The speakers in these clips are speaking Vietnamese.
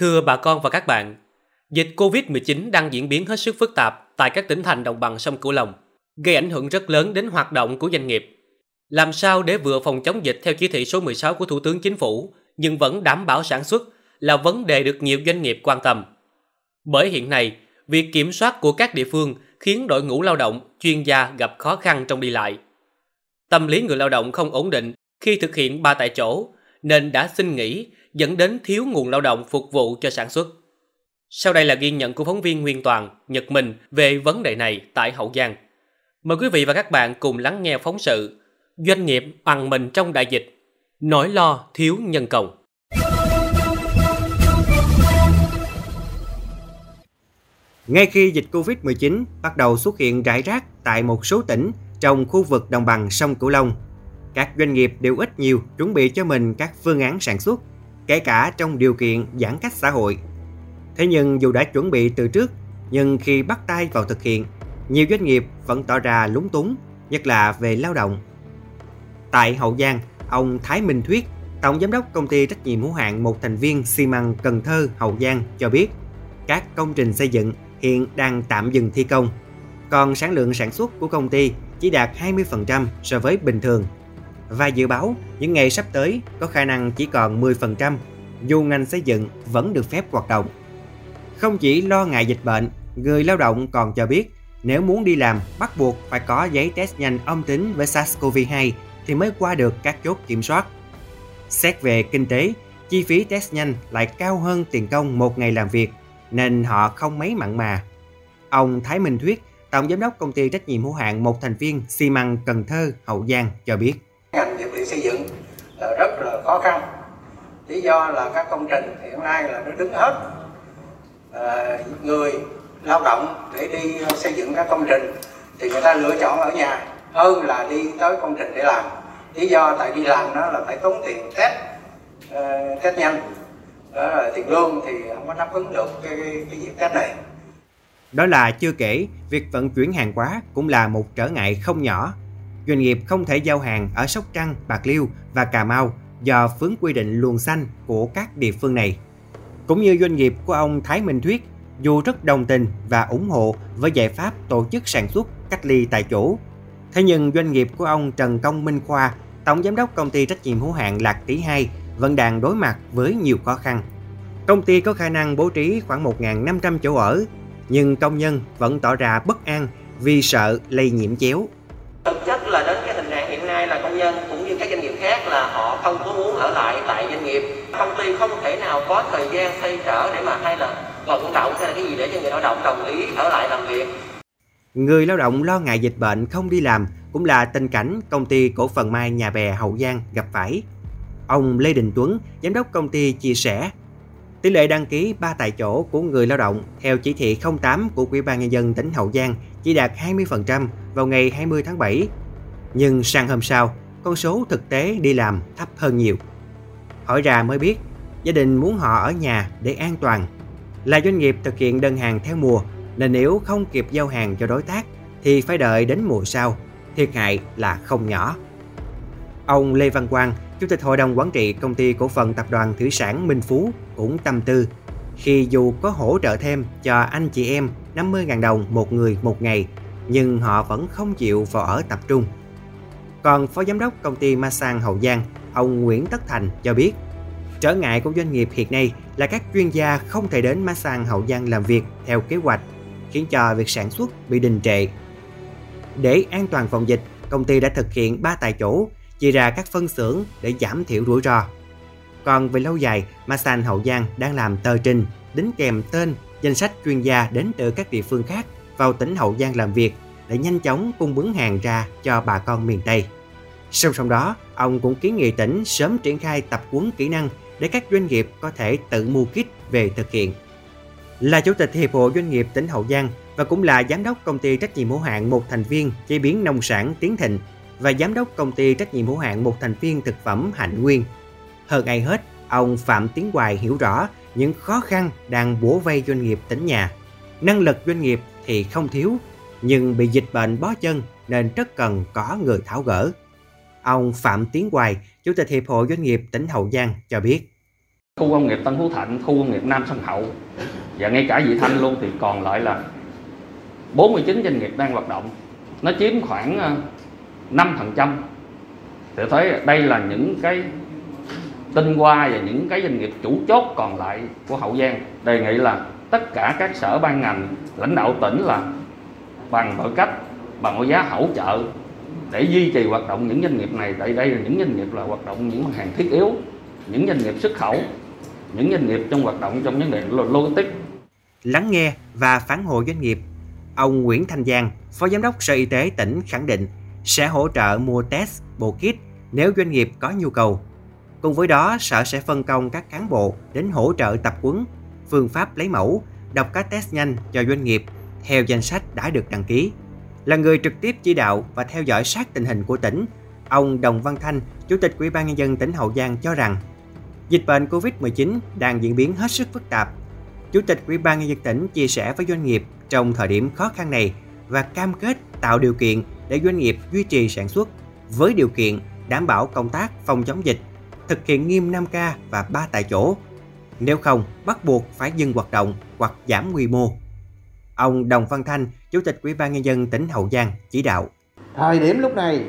Thưa bà con và các bạn, dịch COVID-19 đang diễn biến hết sức phức tạp tại các tỉnh thành đồng bằng sông Cửu Long, gây ảnh hưởng rất lớn đến hoạt động của doanh nghiệp. Làm sao để vừa phòng chống dịch theo chỉ thị số 16 của Thủ tướng Chính phủ nhưng vẫn đảm bảo sản xuất là vấn đề được nhiều doanh nghiệp quan tâm. Bởi hiện nay, việc kiểm soát của các địa phương khiến đội ngũ lao động, chuyên gia gặp khó khăn trong đi lại. Tâm lý người lao động không ổn định khi thực hiện ba tại chỗ nên đã xin nghỉ dẫn đến thiếu nguồn lao động phục vụ cho sản xuất. Sau đây là ghi nhận của phóng viên Nguyên Toàn, Nhật Minh về vấn đề này tại Hậu Giang. Mời quý vị và các bạn cùng lắng nghe phóng sự Doanh nghiệp bằng mình trong đại dịch, nỗi lo thiếu nhân công. Ngay khi dịch Covid-19 bắt đầu xuất hiện rải rác tại một số tỉnh trong khu vực đồng bằng sông Cửu Long, các doanh nghiệp đều ít nhiều chuẩn bị cho mình các phương án sản xuất, kể cả trong điều kiện giãn cách xã hội. Thế nhưng dù đã chuẩn bị từ trước, nhưng khi bắt tay vào thực hiện, nhiều doanh nghiệp vẫn tỏ ra lúng túng, nhất là về lao động. Tại Hậu Giang, ông Thái Minh Thuyết, Tổng Giám đốc Công ty Trách nhiệm hữu hạn một thành viên xi măng Cần Thơ Hậu Giang cho biết, các công trình xây dựng hiện đang tạm dừng thi công, còn sản lượng sản xuất của công ty chỉ đạt 20% so với bình thường và dự báo những ngày sắp tới có khả năng chỉ còn 10% dù ngành xây dựng vẫn được phép hoạt động. Không chỉ lo ngại dịch bệnh, người lao động còn cho biết nếu muốn đi làm bắt buộc phải có giấy test nhanh âm tính với SARS-CoV-2 thì mới qua được các chốt kiểm soát. Xét về kinh tế, chi phí test nhanh lại cao hơn tiền công một ngày làm việc nên họ không mấy mặn mà. Ông Thái Minh Thuyết, Tổng Giám đốc Công ty Trách nhiệm hữu hạn một thành viên xi măng Cần Thơ, Hậu Giang cho biết là rất là khó khăn. Lý do là các công trình hiện nay là nó đứng hết. À, người lao động để đi à, xây dựng các công trình thì người ta lựa chọn ở nhà hơn là đi tới công trình để làm. Lý do tại đi làm đó là phải tốn tiền test, uh, test nhanh đó là tiền lương thì không có đáp ứng được cái, cái, cái việc test này đó là chưa kể, việc vận chuyển hàng hóa cũng là một trở ngại không nhỏ. Doanh nghiệp không thể giao hàng ở Sóc Trăng, Bạc Liêu và Cà Mau do vướng quy định luồng xanh của các địa phương này. Cũng như doanh nghiệp của ông Thái Minh Thuyết, dù rất đồng tình và ủng hộ với giải pháp tổ chức sản xuất cách ly tại chỗ. Thế nhưng doanh nghiệp của ông Trần Công Minh Khoa, Tổng Giám đốc Công ty Trách nhiệm hữu hạn Lạc Tỷ 2 vẫn đang đối mặt với nhiều khó khăn. Công ty có khả năng bố trí khoảng 1.500 chỗ ở nhưng công nhân vẫn tỏ ra bất an vì sợ lây nhiễm chéo. Thực chất là đến cái tình trạng hiện nay là công nhân cũng như các doanh nghiệp khác là họ không có muốn ở lại tại doanh nghiệp. Công ty không thể nào có thời gian xây trở để mà hay là vận động hay là cái gì để cho người lao động đồng ý ở lại làm việc. Người lao động lo ngại dịch bệnh không đi làm cũng là tình cảnh công ty cổ phần mai nhà bè Hậu Giang gặp phải. Ông Lê Đình Tuấn, giám đốc công ty chia sẻ, Tỷ lệ đăng ký 3 tại chỗ của người lao động theo chỉ thị 08 của Ủy ban Nhân dân tỉnh Hậu Giang chỉ đạt 20% vào ngày 20 tháng 7. Nhưng sang hôm sau, con số thực tế đi làm thấp hơn nhiều. Hỏi ra mới biết, gia đình muốn họ ở nhà để an toàn. Là doanh nghiệp thực hiện đơn hàng theo mùa, nên nếu không kịp giao hàng cho đối tác thì phải đợi đến mùa sau, thiệt hại là không nhỏ. Ông Lê Văn Quang, Chủ tịch Hội đồng Quản trị Công ty Cổ phần Tập đoàn Thủy sản Minh Phú cũng tâm tư khi dù có hỗ trợ thêm cho anh chị em 50.000 đồng một người một ngày nhưng họ vẫn không chịu vào ở tập trung. Còn Phó Giám đốc Công ty Masan Hậu Giang, ông Nguyễn Tất Thành cho biết trở ngại của doanh nghiệp hiện nay là các chuyên gia không thể đến Masan Hậu Giang làm việc theo kế hoạch khiến cho việc sản xuất bị đình trệ. Để an toàn phòng dịch, công ty đã thực hiện 3 tại chỗ chia ra các phân xưởng để giảm thiểu rủi ro. Còn về lâu dài, Masan Hậu Giang đang làm tờ trình đính kèm tên, danh sách chuyên gia đến từ các địa phương khác vào tỉnh Hậu Giang làm việc để nhanh chóng cung ứng hàng ra cho bà con miền Tây. Song song đó, ông cũng kiến nghị tỉnh sớm triển khai tập huấn kỹ năng để các doanh nghiệp có thể tự mua kit về thực hiện. Là Chủ tịch Hiệp hội Doanh nghiệp tỉnh Hậu Giang và cũng là Giám đốc Công ty Trách nhiệm hữu hạn một thành viên chế biến nông sản Tiến Thịnh, và giám đốc công ty trách nhiệm hữu hạn một thành viên thực phẩm Hạnh Nguyên. Hơn ai hết, ông Phạm Tiến Hoài hiểu rõ những khó khăn đang bủa vây doanh nghiệp tỉnh nhà. Năng lực doanh nghiệp thì không thiếu, nhưng bị dịch bệnh bó chân nên rất cần có người tháo gỡ. Ông Phạm Tiến Hoài, Chủ tịch Hiệp hội Doanh nghiệp tỉnh Hậu Giang cho biết. Khu công nghiệp Tân Phú Thạnh, khu công nghiệp Nam Sông Hậu và ngay cả Vị Thanh luôn thì còn lại là 49 doanh nghiệp đang hoạt động. Nó chiếm khoảng ờ, 5%. Thì thấy đây là những cái tinh hoa và những cái doanh nghiệp chủ chốt còn lại của Hậu Giang. Đề nghị là tất cả các sở ban ngành, lãnh đạo tỉnh là bằng mọi cách, bằng mọi giá hỗ trợ để duy trì hoạt động những doanh nghiệp này. Tại đây là những doanh nghiệp là hoạt động những mặt hàng thiết yếu những doanh nghiệp xuất khẩu những doanh nghiệp trong hoạt động trong vấn đề logistics. Lắng nghe và phản hồi doanh nghiệp ông Nguyễn Thanh Giang phó giám đốc sở y tế tỉnh khẳng định sẽ hỗ trợ mua test bộ kit nếu doanh nghiệp có nhu cầu. Cùng với đó sở sẽ phân công các cán bộ đến hỗ trợ tập huấn phương pháp lấy mẫu đọc các test nhanh cho doanh nghiệp theo danh sách đã được đăng ký là người trực tiếp chỉ đạo và theo dõi sát tình hình của tỉnh, ông Đồng Văn Thanh, Chủ tịch Ủy ban nhân dân tỉnh Hậu Giang cho rằng dịch bệnh Covid-19 đang diễn biến hết sức phức tạp. Chủ tịch Ủy ban nhân dân tỉnh chia sẻ với doanh nghiệp trong thời điểm khó khăn này và cam kết tạo điều kiện để doanh nghiệp duy trì sản xuất với điều kiện đảm bảo công tác phòng chống dịch, thực hiện nghiêm 5K và 3 tại chỗ. Nếu không, bắt buộc phải dừng hoạt động hoặc giảm quy mô. Ông Đồng Văn Thanh, Chủ tịch Ủy ban nhân dân tỉnh Hậu Giang chỉ đạo. Thời điểm lúc này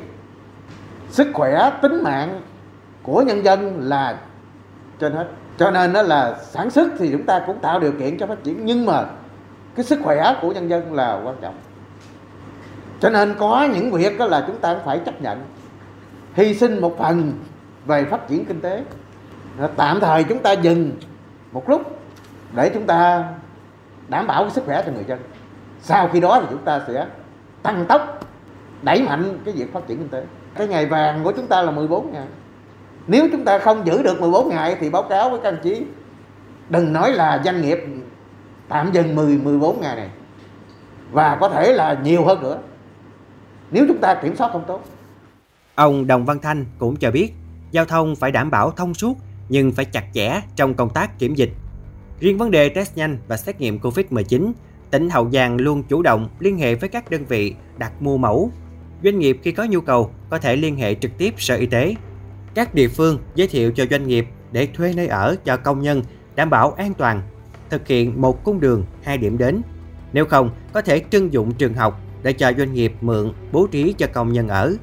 sức khỏe, tính mạng của nhân dân là trên hết. Cho nên đó là sản xuất thì chúng ta cũng tạo điều kiện cho phát triển nhưng mà cái sức khỏe của nhân dân là quan trọng. Cho nên có những việc đó là chúng ta phải chấp nhận hy sinh một phần về phát triển kinh tế. Tạm thời chúng ta dừng một lúc để chúng ta đảm bảo cái sức khỏe cho người dân. Sau khi đó thì chúng ta sẽ tăng tốc đẩy mạnh cái việc phát triển kinh tế. Cái ngày vàng của chúng ta là 14 ngày. Nếu chúng ta không giữ được 14 ngày thì báo cáo với các anh chí, đừng nói là doanh nghiệp tạm dừng 10 14 ngày này. Và có thể là nhiều hơn nữa. Nếu chúng ta kiểm soát không tốt. Ông Đồng Văn Thanh cũng cho biết, giao thông phải đảm bảo thông suốt nhưng phải chặt chẽ trong công tác kiểm dịch. Riêng vấn đề test nhanh và xét nghiệm COVID-19, tỉnh Hậu Giang luôn chủ động liên hệ với các đơn vị đặt mua mẫu. Doanh nghiệp khi có nhu cầu có thể liên hệ trực tiếp Sở Y tế. Các địa phương giới thiệu cho doanh nghiệp để thuê nơi ở cho công nhân đảm bảo an toàn, thực hiện một cung đường, hai điểm đến. Nếu không, có thể trưng dụng trường học để cho doanh nghiệp mượn bố trí cho công nhân ở.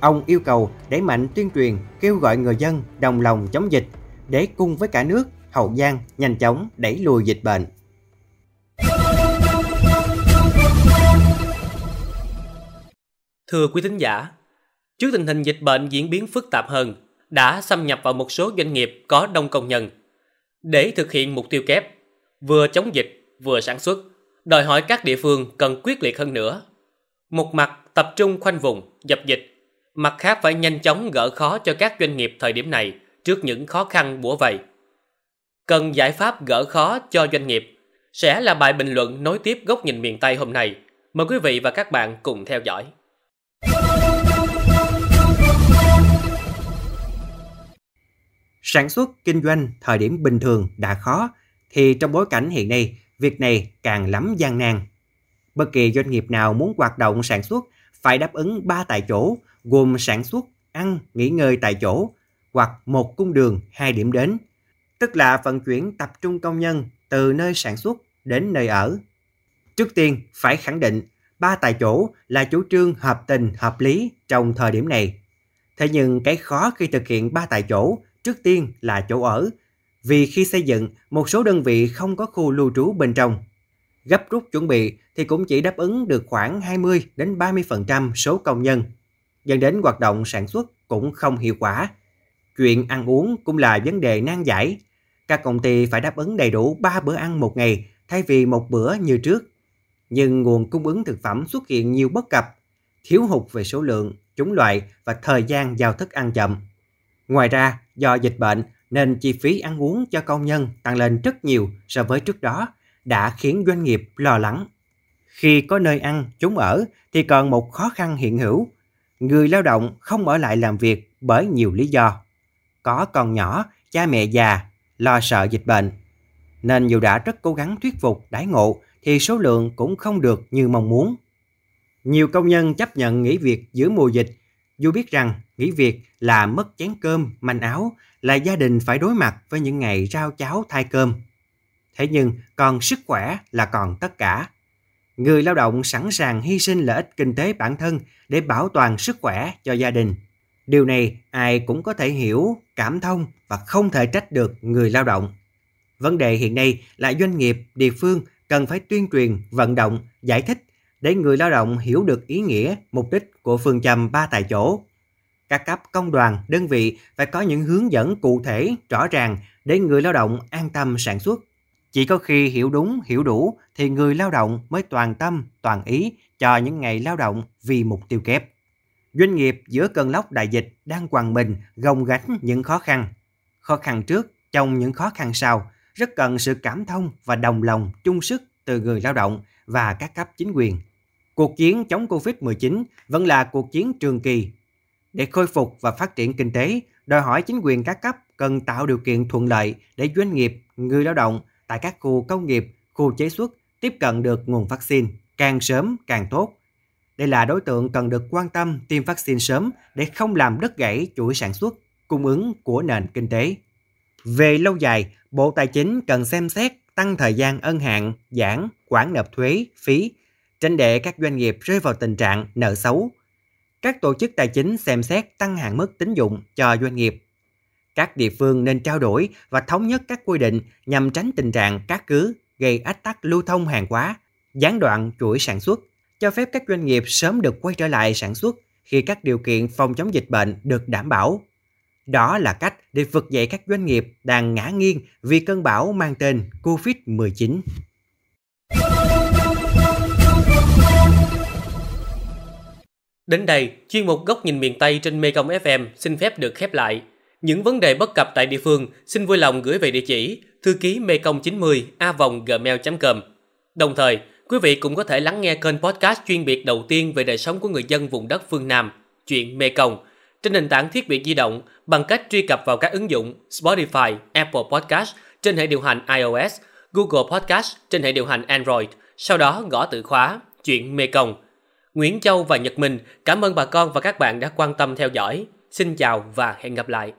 Ông yêu cầu đẩy mạnh tuyên truyền, kêu gọi người dân đồng lòng chống dịch để cùng với cả nước Hậu Giang nhanh chóng đẩy lùi dịch bệnh. Thưa quý thính giả, trước tình hình dịch bệnh diễn biến phức tạp hơn, đã xâm nhập vào một số doanh nghiệp có đông công nhân. Để thực hiện mục tiêu kép, vừa chống dịch, vừa sản xuất, đòi hỏi các địa phương cần quyết liệt hơn nữa. Một mặt tập trung khoanh vùng, dập dịch, mặt khác phải nhanh chóng gỡ khó cho các doanh nghiệp thời điểm này trước những khó khăn bủa vây cần giải pháp gỡ khó cho doanh nghiệp sẽ là bài bình luận nối tiếp góc nhìn miền Tây hôm nay. Mời quý vị và các bạn cùng theo dõi. Sản xuất, kinh doanh thời điểm bình thường đã khó, thì trong bối cảnh hiện nay, việc này càng lắm gian nan. Bất kỳ doanh nghiệp nào muốn hoạt động sản xuất phải đáp ứng ba tại chỗ, gồm sản xuất, ăn, nghỉ ngơi tại chỗ, hoặc một cung đường, hai điểm đến – tức là vận chuyển tập trung công nhân từ nơi sản xuất đến nơi ở. Trước tiên, phải khẳng định ba tại chỗ là chủ trương hợp tình hợp lý trong thời điểm này. Thế nhưng cái khó khi thực hiện ba tại chỗ trước tiên là chỗ ở, vì khi xây dựng, một số đơn vị không có khu lưu trú bên trong. Gấp rút chuẩn bị thì cũng chỉ đáp ứng được khoảng 20 đến 30% số công nhân, dẫn đến hoạt động sản xuất cũng không hiệu quả. Chuyện ăn uống cũng là vấn đề nan giải. Các công ty phải đáp ứng đầy đủ 3 bữa ăn một ngày thay vì một bữa như trước. Nhưng nguồn cung ứng thực phẩm xuất hiện nhiều bất cập, thiếu hụt về số lượng, chủng loại và thời gian giao thức ăn chậm. Ngoài ra, do dịch bệnh nên chi phí ăn uống cho công nhân tăng lên rất nhiều so với trước đó, đã khiến doanh nghiệp lo lắng. Khi có nơi ăn, chúng ở thì còn một khó khăn hiện hữu. Người lao động không ở lại làm việc bởi nhiều lý do có con nhỏ, cha mẹ già, lo sợ dịch bệnh. Nên dù đã rất cố gắng thuyết phục đãi ngộ thì số lượng cũng không được như mong muốn. Nhiều công nhân chấp nhận nghỉ việc giữa mùa dịch, dù biết rằng nghỉ việc là mất chén cơm, manh áo, là gia đình phải đối mặt với những ngày rau cháo thay cơm. Thế nhưng còn sức khỏe là còn tất cả. Người lao động sẵn sàng hy sinh lợi ích kinh tế bản thân để bảo toàn sức khỏe cho gia đình. Điều này ai cũng có thể hiểu, cảm thông và không thể trách được người lao động. Vấn đề hiện nay là doanh nghiệp, địa phương cần phải tuyên truyền, vận động, giải thích để người lao động hiểu được ý nghĩa, mục đích của phương châm ba tại chỗ. Các cấp công đoàn, đơn vị phải có những hướng dẫn cụ thể, rõ ràng để người lao động an tâm sản xuất. Chỉ có khi hiểu đúng, hiểu đủ thì người lao động mới toàn tâm, toàn ý cho những ngày lao động vì mục tiêu kép. Doanh nghiệp giữa cơn lốc đại dịch đang quằn mình gồng gánh những khó khăn. Khó khăn trước, trong những khó khăn sau, rất cần sự cảm thông và đồng lòng chung sức từ người lao động và các cấp chính quyền. Cuộc chiến chống Covid-19 vẫn là cuộc chiến trường kỳ. Để khôi phục và phát triển kinh tế, đòi hỏi chính quyền các cấp cần tạo điều kiện thuận lợi để doanh nghiệp, người lao động tại các khu công nghiệp, khu chế xuất tiếp cận được nguồn vaccine càng sớm càng tốt. Đây là đối tượng cần được quan tâm tiêm vaccine sớm để không làm đứt gãy chuỗi sản xuất, cung ứng của nền kinh tế. Về lâu dài, Bộ Tài chính cần xem xét tăng thời gian ân hạn, giãn, quản nộp thuế, phí, tránh để các doanh nghiệp rơi vào tình trạng nợ xấu. Các tổ chức tài chính xem xét tăng hạn mức tín dụng cho doanh nghiệp. Các địa phương nên trao đổi và thống nhất các quy định nhằm tránh tình trạng cát cứ gây ách tắc lưu thông hàng hóa, gián đoạn chuỗi sản xuất, cho phép các doanh nghiệp sớm được quay trở lại sản xuất khi các điều kiện phòng chống dịch bệnh được đảm bảo. Đó là cách để vực dậy các doanh nghiệp đang ngã nghiêng vì cơn bão mang tên COVID-19. Đến đây, chuyên mục Góc nhìn miền Tây trên Mekong FM xin phép được khép lại. Những vấn đề bất cập tại địa phương xin vui lòng gửi về địa chỉ thư ký mekong 90 a gmail.com. Đồng thời, quý vị cũng có thể lắng nghe kênh podcast chuyên biệt đầu tiên về đời sống của người dân vùng đất phương Nam, chuyện Mê Công trên nền tảng thiết bị di động bằng cách truy cập vào các ứng dụng Spotify, Apple Podcast trên hệ điều hành iOS, Google Podcast trên hệ điều hành Android, sau đó gõ từ khóa chuyện Mê Công. Nguyễn Châu và Nhật Minh cảm ơn bà con và các bạn đã quan tâm theo dõi. Xin chào và hẹn gặp lại.